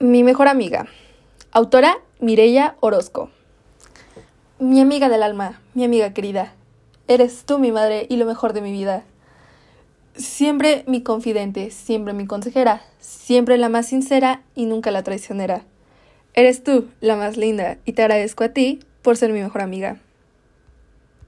Mi mejor amiga. Autora Mireya Orozco. Mi amiga del alma, mi amiga querida. Eres tú mi madre y lo mejor de mi vida. Siempre mi confidente, siempre mi consejera, siempre la más sincera y nunca la traicionera. Eres tú la más linda y te agradezco a ti por ser mi mejor amiga.